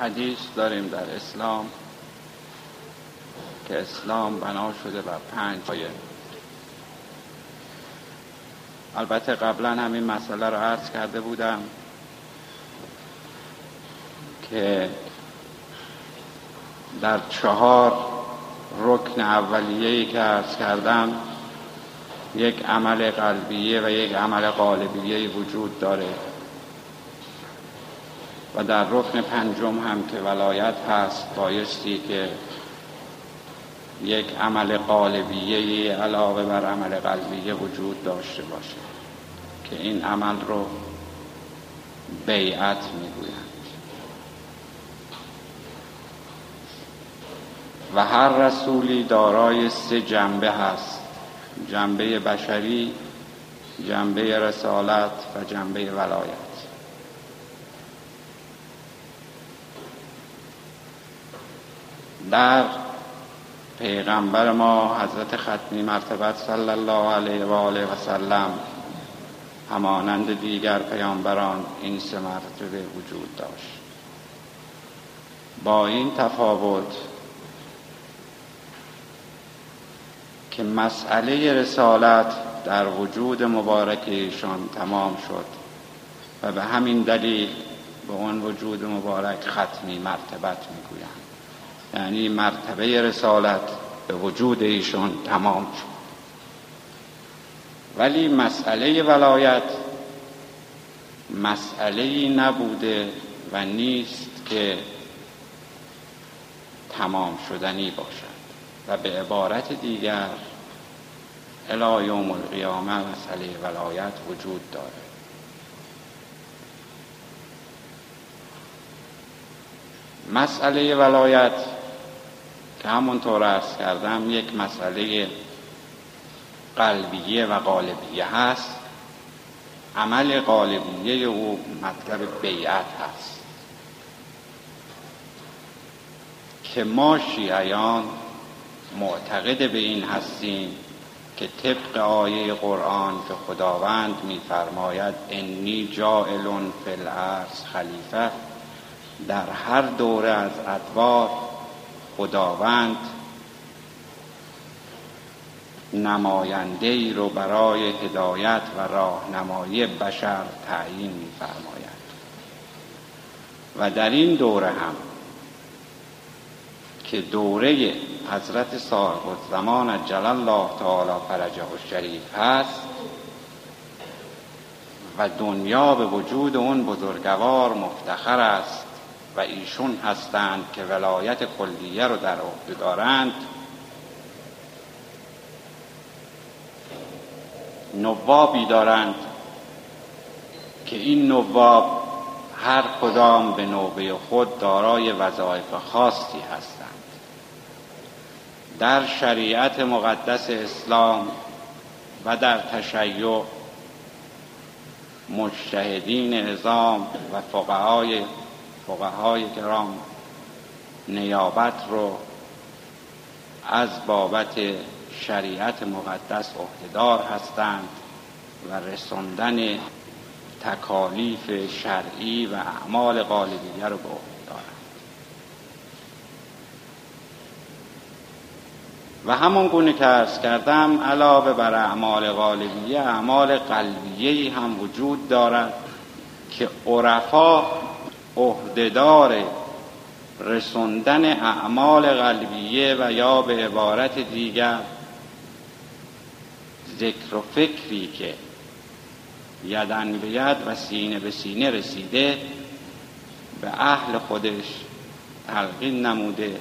حدیث داریم در اسلام که اسلام بنا شده بر پنج پایه. البته قبلا همین مسئله رو عرض کرده بودم که در چهار رکن اولیه‌ای که عرض کردم یک عمل قلبیه و یک عمل قالبیه وجود داره. و در رکن پنجم هم که ولایت هست بایستی که یک عمل قالبیه علاوه بر عمل قلبیه وجود داشته باشه که این عمل رو بیعت می‌گویند. و هر رسولی دارای سه جنبه هست. جنبه بشری جنبه رسالت و جنبه ولایت. در پیغمبر ما حضرت ختمی مرتبت صلی الله علیه و آله و سلم همانند دیگر پیامبران این سه مرتبه وجود داشت. با این تفاوت که مسئله رسالت در وجود مبارک ایشان تمام شد و به همین دلیل به اون وجود مبارک ختمی مرتبت می‌گویند. یعنی مرتبه رسالت به وجود ایشون تمام شد. ولی مسئله ولایت مسئله نبوده و نیست که تمام شدنی باشد. و به عبارت دیگر الی یوم القیامه مسئله ولایت وجود داره مسئله ولایت که همونطور ارز کردم یک مسئله قلبیه و قالبیه هست. عمل قالبیه او مطلب بیعت هست. که ما شیعیان معتقد به این هستیم که طبق آیه قرآن که خداوند میفرماید انی جائل فی الارض خلیفه در هر دوره از ادوار خداوند نماینده ای رو برای هدایت و راهنمایی بشر تعیین میفرماید. و در این دوره هم که دوره حضرت صاحب زمان جل الله تعالی فرجه الشریف هست و دنیا به وجود اون بزرگوار مفتخر است ایشون هستند که ولایت کلیه رو در عهده دارند. نوابی دارند که این نواب هر کدام به نوبه خود دارای وظایف خاصی هستند. در شریعت مقدس اسلام و در تشیع مجتهدین نظام و فقهای فقهای کرام نیابت رو از بابت شریعت مقدس عهدهدار هستند و رساندن تکالیف شرعی و اعمال غالبیه رو به عهده دارند. و همون گونه که ارز کردم علاوه بر اعمال غالبیه اعمال قلبیه هم وجود دارد که عرفا عهدهدار رسوندن اعمال قلبیه و یا به عبارت دیگر ذکر و فکری که یدن به ید و سینه به سینه رسیده به اهل خودش تلقین نموده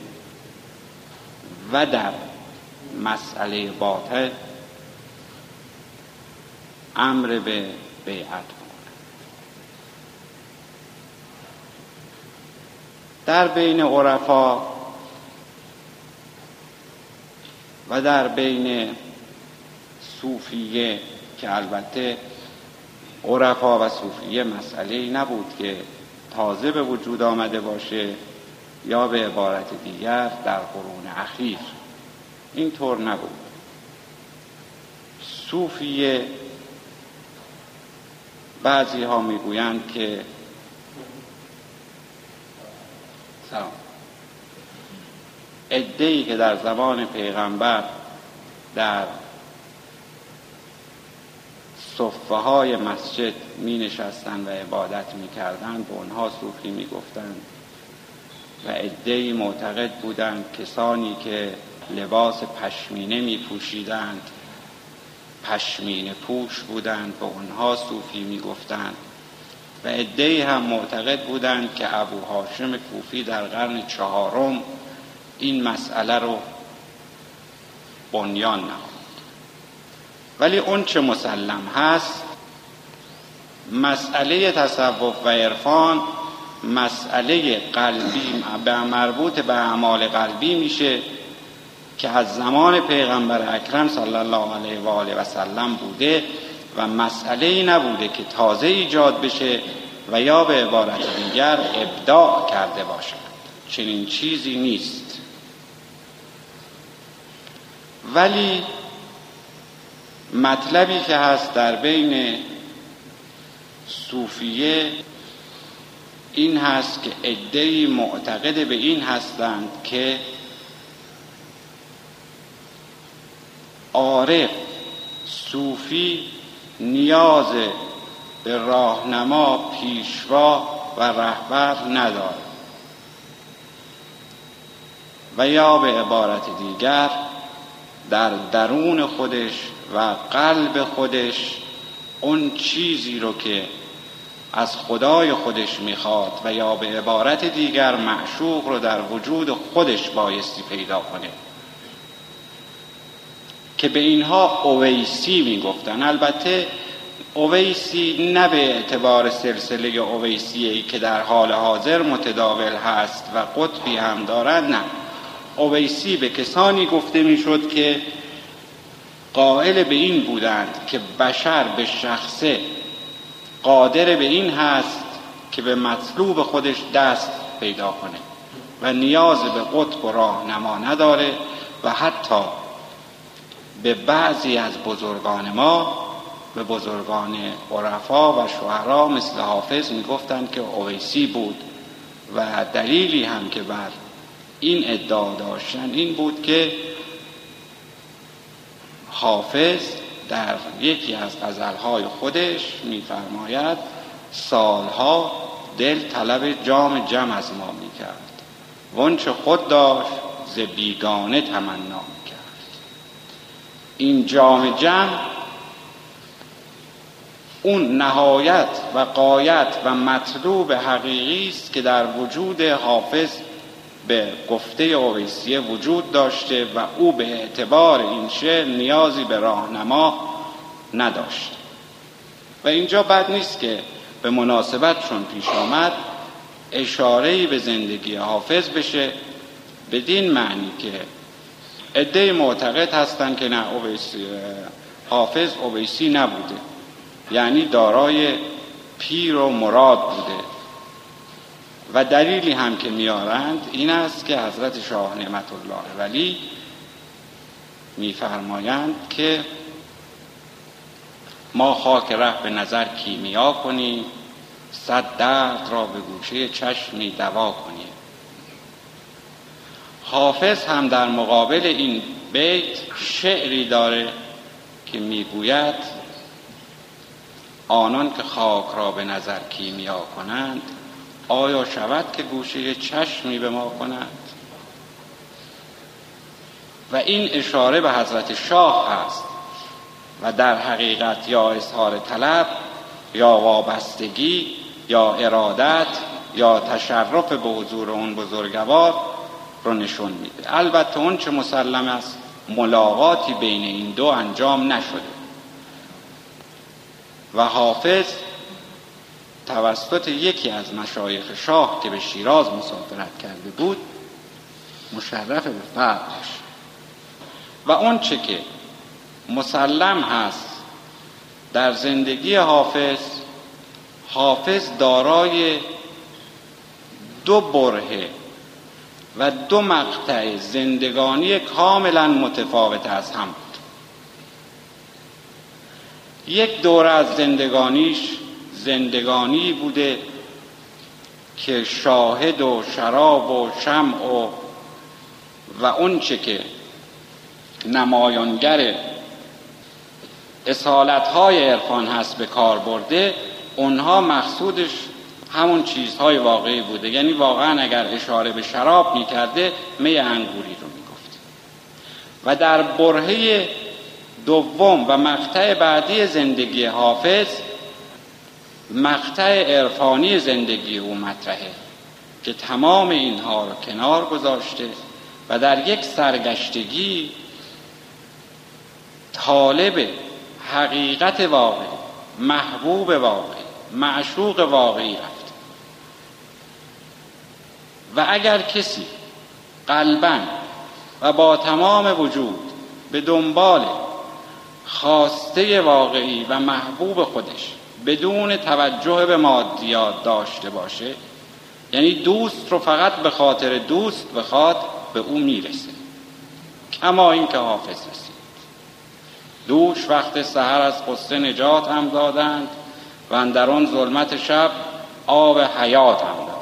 و در مسئله باطل امر به بیعت در بین عرفا و در بین صوفیه که البته عرفا و صوفیه مسئله ای نبود که تازه به وجود آمده باشه یا به عبارت دیگر در قرون اخیر. اینطور نبود. صوفیه بعضی ها می‌گویند که سلام. ادهی که در زمان پیغمبر در صفه های مسجد می نشستن و عبادت می کردن به اونها صوفی می گفتن و ادهی معتقد بودند کسانی که لباس پشمینه می پوشیدند پشمینه پوش بودند به اونها صوفی می گفتند و ادهی هم معتقد بودند که ابو هاشم کوفی در قرن چهارم این مسئله رو بنیان نهاد. ولی اون چه مسلم هست؟ مسئله تصوف و عرفان مسئله قلبی مربوط به اعمال قلبی میشه که از زمان پیغمبر اکرم صلی الله علیه و آله و سلم بوده. و مسئله ای نبوده که تازه ایجاد بشه و یا به عبارت دیگر ابداع کرده باشد چنین چیزی نیست. ولی مطلبی که هست در بین صوفیه این هست که عدهای معتقد به این هستند که عارف صوفی نیاز به راهنما پیشوا و رهبر ندارد. و یا به عبارت دیگر در درون خودش و قلب خودش اون چیزی رو که از خدای خودش می‌خواد و یا به عبارت دیگر معشوق رو در وجود خودش بایستی پیدا کنه. که به اینها اویسی می‌گفتن. البته اویسی نه به اعتبار سلسله اویسی که در حال حاضر متداول هست و قطبی هم دارد نه. اویسی به کسانی گفته می‌شد که قائل به این بودند که بشر به شخصه قادر به این هست که به مطلوب خودش دست پیدا کنه و نیاز به قطب و راهنما نداره و حتی به بعضی از بزرگان ما به بزرگان عرفا و شعرا مثل حافظ می‌گفتند که اویسی بود و دلیلی هم که بر این ادعا داشتن این بود که حافظ در یکی از غزلهای خودش میفرماید سالها دل طلب جام جم از ما می‌کرد. ونچه خود داشت ز بیگانه تمنا. این جام جم اون نهایت و قایت و مطلوب حقیقی است که در وجود حافظ به گفته اویسیه وجود داشته و او به اعتبار این شعر نیازی به راهنما نداشت. و اینجا بد نیست که به مناسبت چون پیش آمد اشاره به زندگی حافظ بشه بدین معنی که عده معتقد هستند که نه اویسی حافظ اویسی نبوده. یعنی دارای پیر و مراد بوده. و دلیلی هم که میارند این است که حضرت شاه نعمت الله ولی میفرمایند که ما خاک ره به نظر کیمیا کنیم صد درد را به گوشه چشمی دوا کنیم. حافظ هم در مقابل این بیت شعری داره که می‌گوید آنان که خاک را به نظر کیمیا کنند آیا شود که گوشه چشمی به ما کنند؟ و این اشاره به حضرت شاه هست و در حقیقت یا اظهار طلب یا وابستگی یا ارادت یا تشرف به حضور اون بزرگوار رو نشون میده. البته اون چه مسلم است ملاقاتی بین این دو انجام نشده. و حافظ توسط یکی از مشایخ شاه که به شیراز مسافرت کرده بود مشرف به فرقش و اون چه که مسلم هست در زندگی حافظ حافظ دارای دو بره و دو مقطع زندگانی کاملا متفاوت از هم بود. یک دوره از زندگانیش زندگانی بوده که شاهد و شراب و شمع و و اونچه که نمایانگر اصالت های عرفان هست به کار برده اونها مقصودش همون چیزهای واقعی بوده. یعنی واقعا اگر اشاره به شراب می‌کرده می انگوری رو می‌گفت. و در برهه دوم و مقطع بعدی زندگی حافظ مقطع عرفانی زندگی او مطرحه که تمام اینها رو کنار گذاشته و در یک سرگشتگی طالب حقیقت واقعی محبوب واقعی معشوق واقعی رفت. و اگر کسی قلبا و با تمام وجود به دنبال خواسته واقعی و محبوب خودش بدون توجه به مادیات داشته باشه یعنی دوست رو فقط به خاطر دوست بخواد به او می‌رسه. کما این که حافظ رسید. دوش وقت سحر از قصه نجات هم دادند و اندرون ظلمت شب آب حیات هم دادند.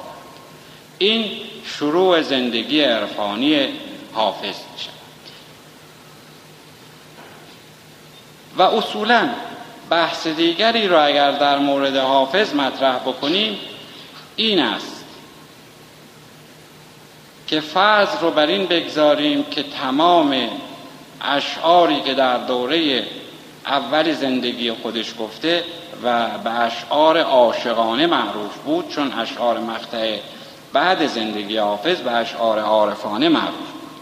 این شروع زندگی عرفانی حافظ می شود و اصولا بحث دیگری را اگر در مورد حافظ مطرح بکنیم این است که فرض رو بر این بگذاریم که تمام اشعاری که در دوره اول زندگی خودش گفته و به اشعار عاشقانه معروف بود چون اشعار مقطع بعد زندگی حافظ به اشعار عارفانه معروف بود.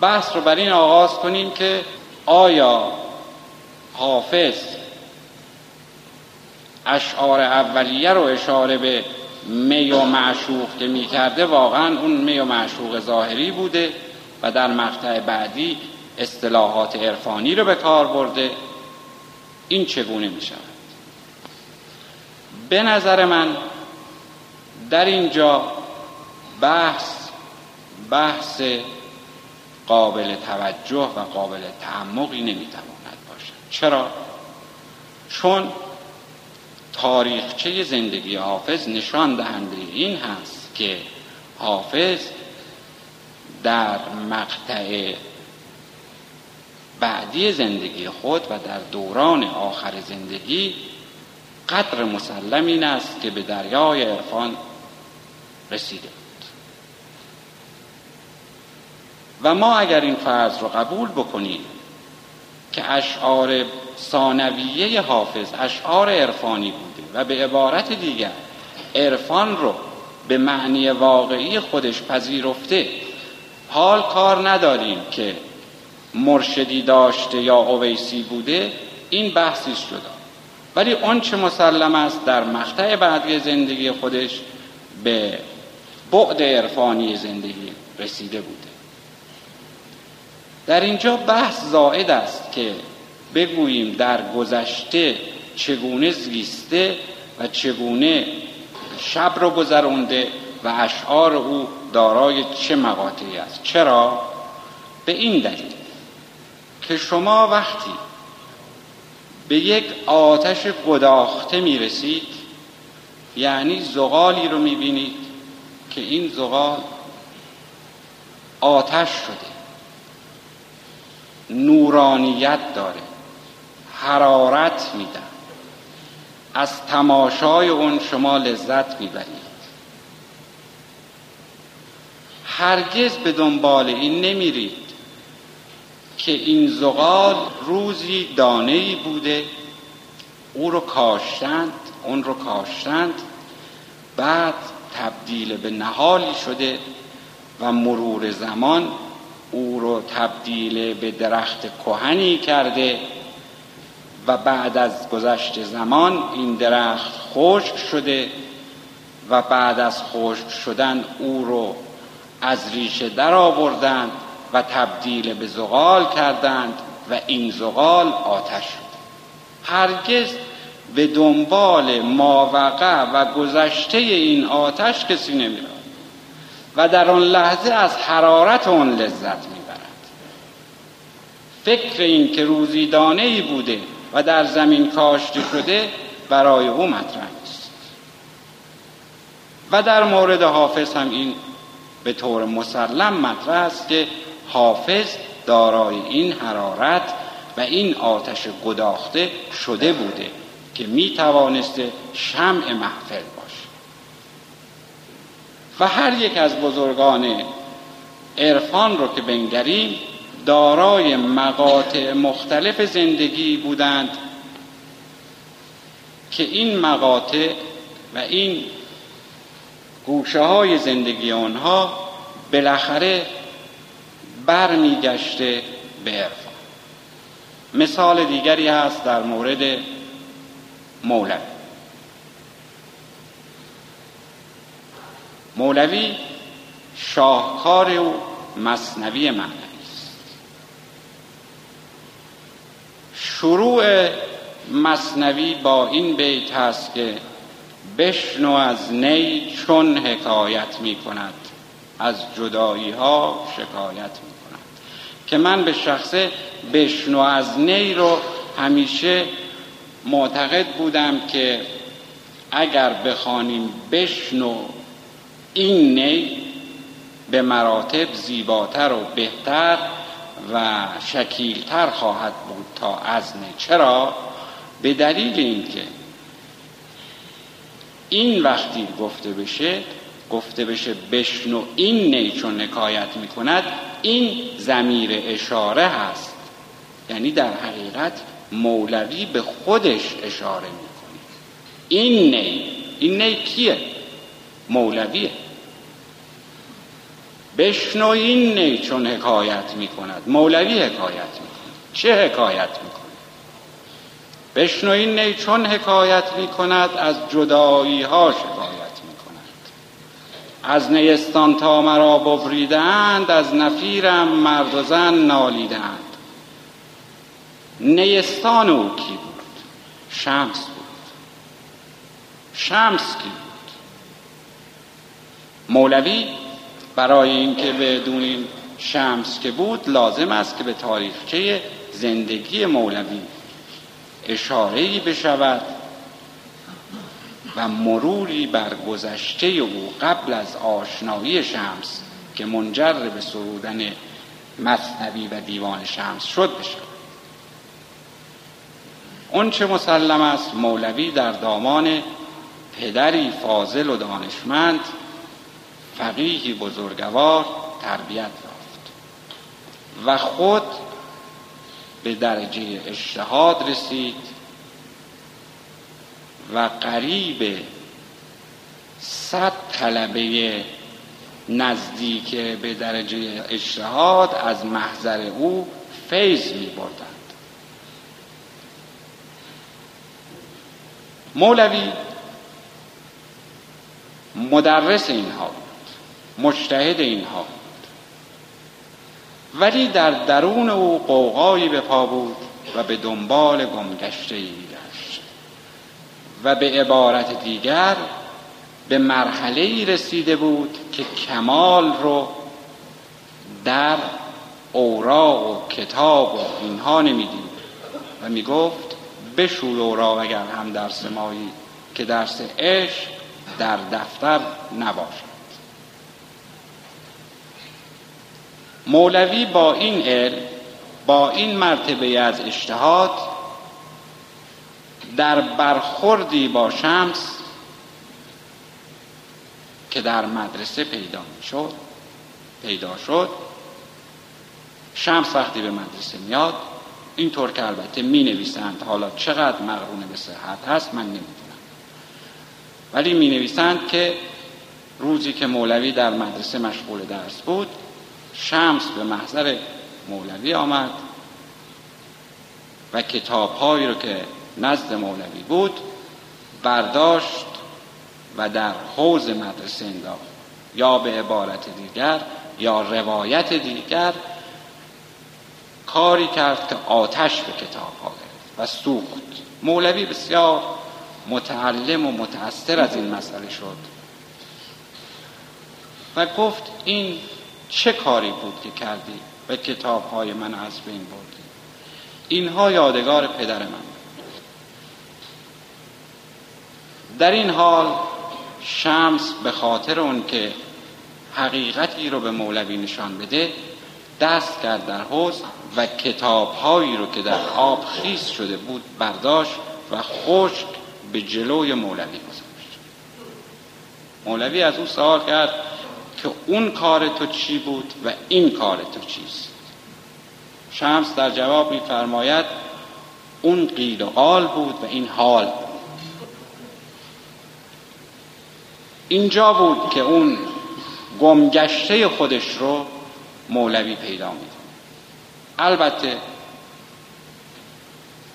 بحث رو بر این آغاز کنیم که آیا حافظ اشعار اولیه رو اشاره به می و معشوق که می کرده واقعا اون می و معشوق ظاهری بوده و در مقطع بعدی اصطلاحات عرفانی رو به کار برده. این چگونه می شود به نظر من در اینجا بحث بحث قابل توجه و قابل تعمقی نمی‌تواند باشد چرا؟ چون تاریخچه زندگی حافظ نشان دهنده این هست که حافظ در مقطع بعدی زندگی خود و در دوران آخر زندگی قدر مسلم این است که به دریای عرفان رسیده و ما اگر این فرض رو قبول بکنیم که اشعار ثانویه حافظ اشعار عرفانی بوده و به عبارت دیگر عرفان رو به معنی واقعی خودش پذیرفته حال کار نداریم که مرشدی داشته یا اویسی بوده این بحثی شده ولی اون چه مسلم است در مقطع بعدی زندگی خودش به بعد عرفانی زندگی رسیده بوده. در اینجا بحث زائد است که بگوییم در گذشته چگونه زیسته و چگونه شب رو گذرونده و اشعار او دارای چه مقاطعی است. چرا؟ به این دلیل که شما وقتی به یک آتش گداخته می رسید یعنی زغالی رو می بینید که این زغال آتش شده. نورانیت داره. حرارت میدن از تماشای اون شما لذت می‌برید. هرگز به دنبال این نمیرید که این زغال روزی دانه بوده. او رو کاشتند اون رو کاشتند. بعد تبدیل به نهالی شده و مرور زمان او رو تبدیل به درخت کهنی کرده و بعد از گذشت زمان این درخت خشک شده و بعد از خشک شدن او رو از ریشه در آوردند و تبدیل به زغال کردند و این زغال آتش شد. هرگز به دنبال ماوقع و گذشته این آتش کسی نمیرد و در آن لحظه از حرارت آن لذت می‌برد. فکر این که روزی دانه ای بوده و در زمین کاشته شده برای او مطرح است و در مورد حافظ هم این به طور مسلم مطرح است که حافظ دارای این حرارت و این آتش گداخته شده بوده. که می توانسته شمع محفل باشه. و هر یک از بزرگان عرفان رو که بنگریم دارای مقاطع مختلف زندگی بودند که این مقاطع و این گوشه های زندگی آنها بالاخره برمیگشته به عرفان. مثال دیگری هست در مورد مولوی. مولوی شاهکار او مصنوی معنوی است. شروع مصنوی با این بیت هست که بشنو از نی چون حکایت می کند از جدایی ها شکایت می کند. که من به شخصه بشنو از نی رو همیشه معتقد بودم که اگر بخوانیم بشنو این نی به مراتب زیباتر و بهتر و شکیلتر خواهد بود تا از نی چرا؟ به دلیل اینکه این وقتی گفته بشه گفته بشه بشنو این نی چون نکایت می کند این زمیر اشاره هست یعنی در حقیقت مولوی به خودش اشاره می‌کنه. این نی این نی کیه؟ مولویه. بشنو این نی چون حکایت می‌کند. مولوی حکایت می‌کند. چه حکایت می‌کند؟ بشنو این نی چون حکایت می‌کند از جدایی ها شکایت می‌کند. از نیستان تا مرا ببریدند از نفیرم مرد و زن نالیدند. نیستان او کی بود؟ شمس بود. شمس کی بود؟ مولوی برای اینکه بدونیم شمس که بود لازم است که به تاریخچه زندگی مولوی اشاره بشود و مروری بر گذشته او قبل از آشنایی شمس که منجر به سرودن مصنوی و دیوان شمس شد بشود. اون چه مسلم است مولوی در دامان پدری فاضل و دانشمند فقیهی بزرگوار تربیت یافت. و خود به درجه اجتهاد رسید و قریب صد طلبه نزدیک به درجه اجتهاد از محضر او فیض می مولوی مدرس اینها بود مجتهد اینها بود. ولی در درون او قوقایی به پا بود و به دنبال گمگشته ای گشت و به عبارت دیگر به مرحله ای رسیده بود که کمال رو در اوراق و کتاب و اینها نمی‌دید و می‌گفت بشور اوراق اگر هم درس مایی که درس عشق در دفتر نباشد. مولوی با این علم با این مرتبه از اجتهاد در برخوردی با شمس که در مدرسه پیدا شد پیدا شد شمس وقتی به مدرسه میاد اینطور که البته می نویسند حالا چقدر مقرون به صحت هست من نمی‌دونم. ولی می نویسند که روزی که مولوی در مدرسه مشغول درس بود شمس به محضر مولوی آمد و کتابهایی رو که نزد مولوی بود برداشت و در حوز مدرسه انداخت. یا به عبارت دیگر یا روایت دیگر کاری کرد که آتش به کتاب ها و سوخت. مولوی بسیار متعلم و متأثر از این مسئله شد و گفت این چه کاری بود که کردی و کتاب های من از بین بردی؟ اینها یادگار پدر من در این حال شمس به خاطر اون که حقیقتی رو به مولوی نشان بده دست کرد در حوز و کتابهایی رو که در آب خیس شده بود برداشت و خشک به جلوی مولوی گذاشت. مولوی از او سوال کرد که اون کار تو چی بود و این کار تو چیست؟ شمس در جواب میفرماید اون قیل و قال بود و این حال اینجا بود که اون گمگشته خودش رو مولوی پیدا میده البته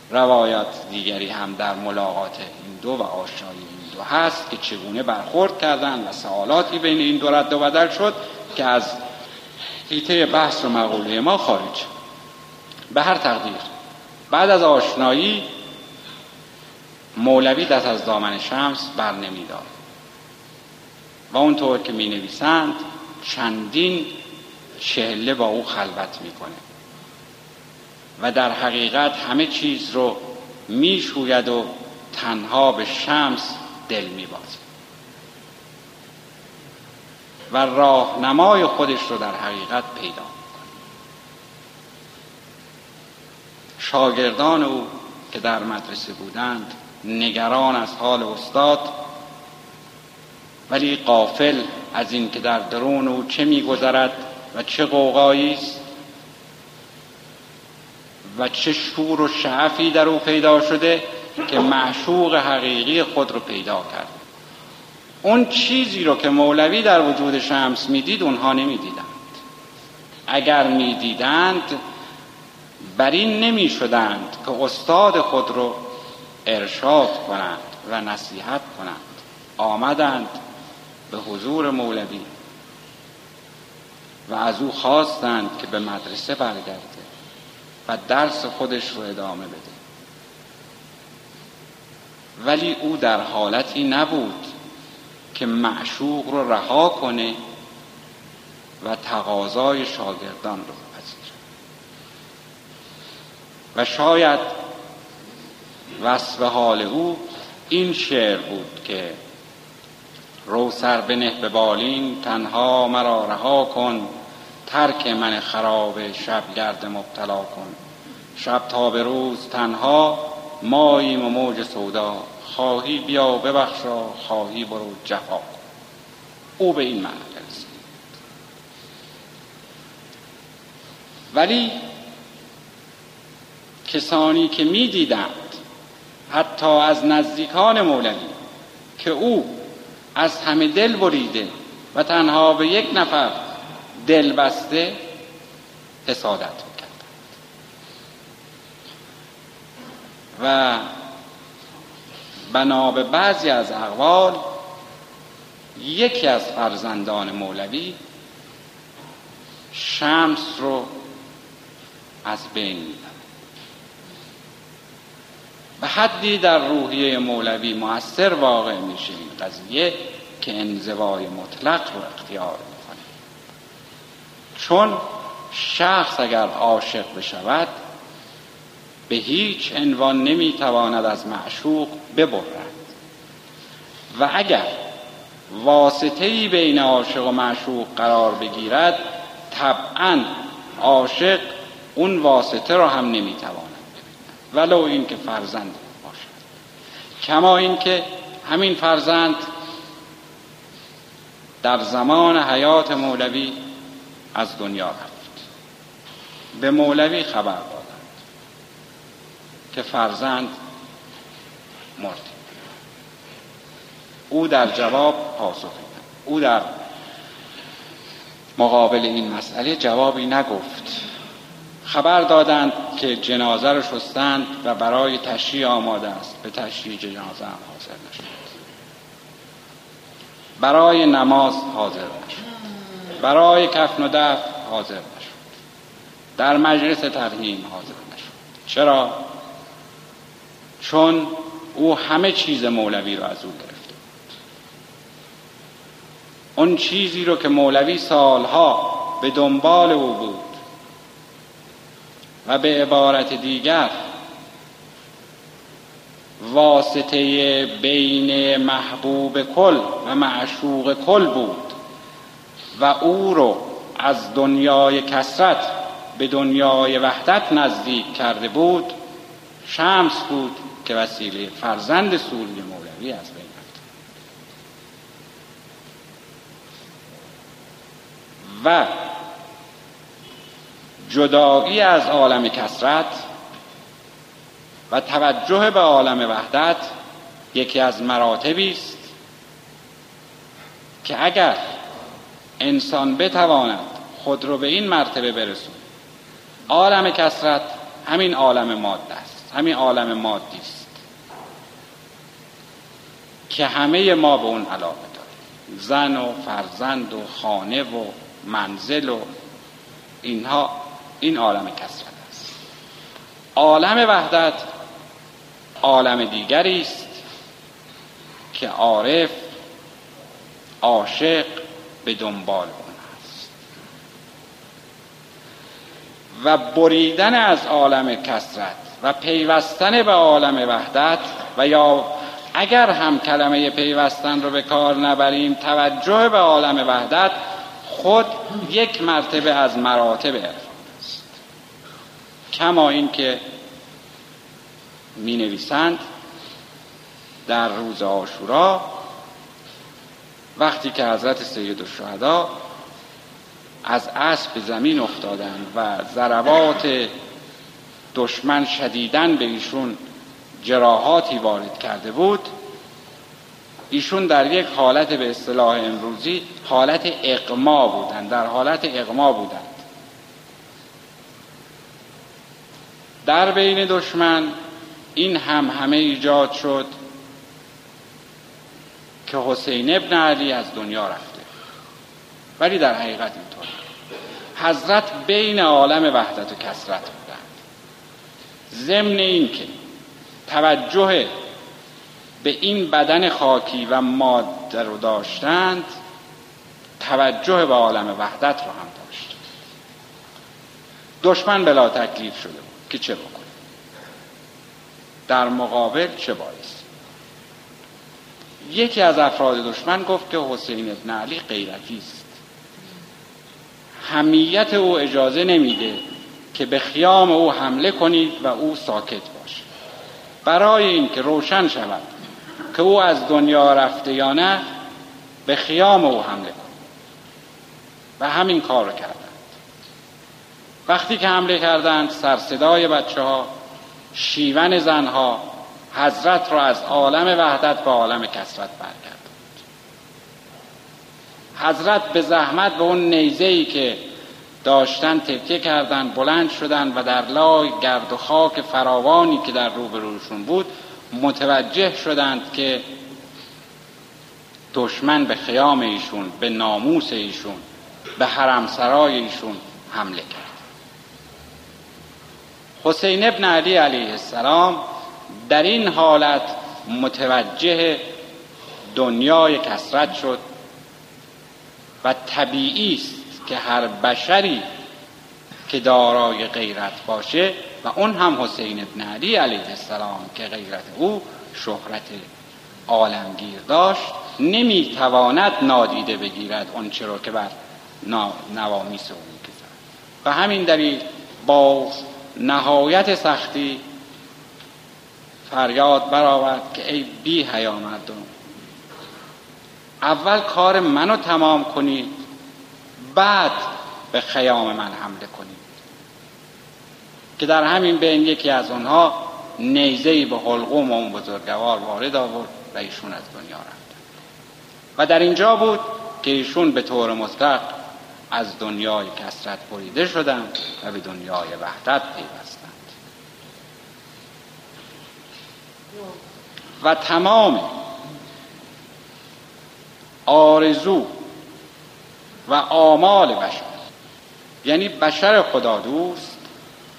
روایات دیگری هم در ملاقات این دو و آشنایی این دو هست که چگونه برخورد کردن و سوالاتی بین این دو رد و بدل شد که از حیطه بحث و مقوله ما خارج به هر تقدیر بعد از آشنایی مولوی دست از دامن شمس بر نمیدار و اونطور که می نویسند چندین چهله با او خلوت می‌کنه. و در حقیقت همه چیز رو می‌شوید و تنها به شمس دل میبازه. و راهنمای خودش رو در حقیقت پیدا می‌کنه. شاگردان او که در مدرسه بودند نگران از حال استاد ولی قافل از این که در درون او چه میگذرد و چه قوقایی است و چه شور و شعفی در او پیدا شده که معشوق حقیقی خود رو پیدا کرد. اون چیزی رو که مولوی در وجود شمس می‌دید اونها نمی‌دیدند. اگر می‌دیدند بر این نمی که استاد خود رو ارشاد کنند و نصیحت کنند. آمدند به حضور مولوی. و از او خواستند که به مدرسه برگرده و درس خودش رو ادامه بده. ولی او در حالتی نبود که معشوق رو رها کنه و تقاضای شاگردان رو بپذیره. و شاید وصف حال او این شعر بود که رو سر بنه به بالین تنها مرا رها کن ترک من خراب شب گرد مبتلا کن. شب تا به روز تنها ماییم و موج سودا. خواهی بیا ببخشا خواهی برو جفا کن. او به این معنی رسید ولی کسانی که می دیدند حتی از نزدیکان مولوی که او از همه دل بریده و تنها به یک نفر دل بسته حسادت می‌کرد. و بنا به بعضی از اقوال یکی از فرزندان مولوی شمس رو از بین می‌برد. به حدی در روحیه مولوی مؤثر واقع میشه این قضیه که انزوای مطلق رو اختیار می‌کنه. چون شخص اگر عاشق بشود به هیچ عنوان نمی‌تواند از معشوق ببرد. و اگر واسطه بین عاشق و معشوق قرار بگیرد طبعا عاشق اون واسطه را هم نمی‌تواند ولو اینکه فرزند باشد. کما اینکه همین فرزند در زمان حیات مولوی از دنیا رفت. به مولوی خبر دادند که فرزند مرد. او در جواب پاسخ او در مقابل این مسئله جوابی نگفت. خبر دادند که جنازه رو شستند و برای تشریع آماده است. به تشریع جنازه هم حاضر نشد. برای نماز حاضر نشد. برای کفن و دف حاضر نشد. در مجلس ترهیم حاضر نشد. چرا؟ چون او همه چیز مولوی رو از او گرفته اون چیزی رو که مولوی سالها به دنبال او بود و به عبارت دیگر واسطه بین محبوب کل و معشوق کل بود و او رو از دنیای کسرت به دنیای وحدت نزدیک کرده بود شمس بود که وسیله فرزند سوری مولوی از بین رفت. و جدایی از عالم کسرت و توجه به عالم وحدت یکی از مراتبی است که اگر انسان بتواند خود رو به این مرتبه برسون عالم کسرت همین عالم ماده است همین عالم مادی است که همه ما به اون علاقه داریم. زن و فرزند و خانه و منزل و اینها این عالم کسرت است. عالم وحدت عالم دیگری است که عارف عاشق به دنبال اون است. و بریدن از عالم کسرت و پیوستن به عالم وحدت و یا اگر هم کلمه پیوستن رو به کار نبریم توجه به عالم وحدت خود یک مرتبه از مراتب کما اینکه می نویسند در روز آشورا وقتی که حضرت سید الشهدا از اسب زمین افتادند و ضربات دشمن شدیدن به ایشون جراحاتی وارد کرده بود ایشون در یک حالت به اصطلاح امروزی حالت اقما بودند در حالت اقما بودند. در بین دشمن این هم همه ایجاد شد که حسین ابن علی از دنیا رفته. ولی در حقیقت اینطور حضرت بین عالم وحدت و کسرت بودند. ضمن این که توجه به این بدن خاکی و ماده رو داشتند توجه به عالم وحدت رو هم داشت. دشمن بلا تکلیف شده که چه بکنه در مقابل چه باعث؟ یکی از افراد دشمن گفت که حسین ابن علی غیرتی است. همیت او اجازه نمیده که به خیام او حمله کنید و او ساکت باشه. برای اینکه روشن شود که او از دنیا رفته یا نه به خیام او حمله کنید. و همین کار کردند وقتی که حمله کردند سرصدای بچه ها شیون زنها حضرت را از عالم وحدت به عالم کسرت برگرداند. حضرت به زحمت به اون نیزه ای که داشتن تکیه کردن بلند شدن و در لای گرد و خاک فراوانی که در روبروشون بود متوجه شدند که دشمن به خیام ایشون به ناموس ایشون به حرمسرای ایشون حمله کرد. حسین ابن علی علیه السلام در این حالت متوجه دنیای کسرت شد و طبیعی است که هر بشری که دارای غیرت باشه و اون هم حسین ابن علی علیه السلام که غیرت او شهرت عالمگیر داشت نمی‌تواند نادیده بگیرد اون رو که بر نوامیس او و همین دلیل با نهایت سختی فریاد برآورد که ای بی حیا مردم اول کار منو تمام کنید بعد به خیام من حمله کنید. که در همین بین یکی از اونها نیزهی به حلقوم اون بزرگوار وارد آورد و ایشون از دنیا رفت. و در اینجا بود که ایشون به طور مطلق از دنیای کسرت بریده شدند و به دنیای وحدت پیوستند و تمام آرزو و آمال بشر یعنی بشر خدا دوست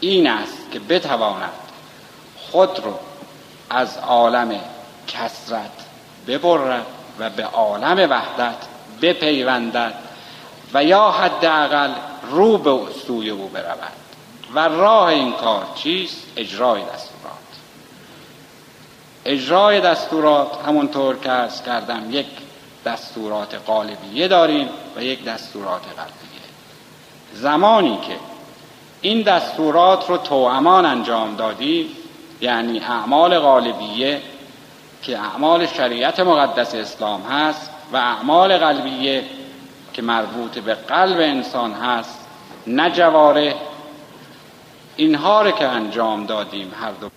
این است که بتواند خود رو از عالم کسرت ببرد و به عالم وحدت بپیوندد. و یا حداقل رو به سوی او برود. و راه این کار چیست؟ اجرای دستورات. اجرای دستورات همونطور که ارز کردم یک دستورات قالبیه داریم و یک دستورات قلبیه زمانی که این دستورات رو توامان انجام دادیم یعنی اعمال غالبیه که اعمال شریعت مقدس اسلام هست و اعمال قلبیه که مربوط به قلب انسان هست نه جواره. اینها رو که انجام دادیم هر دو.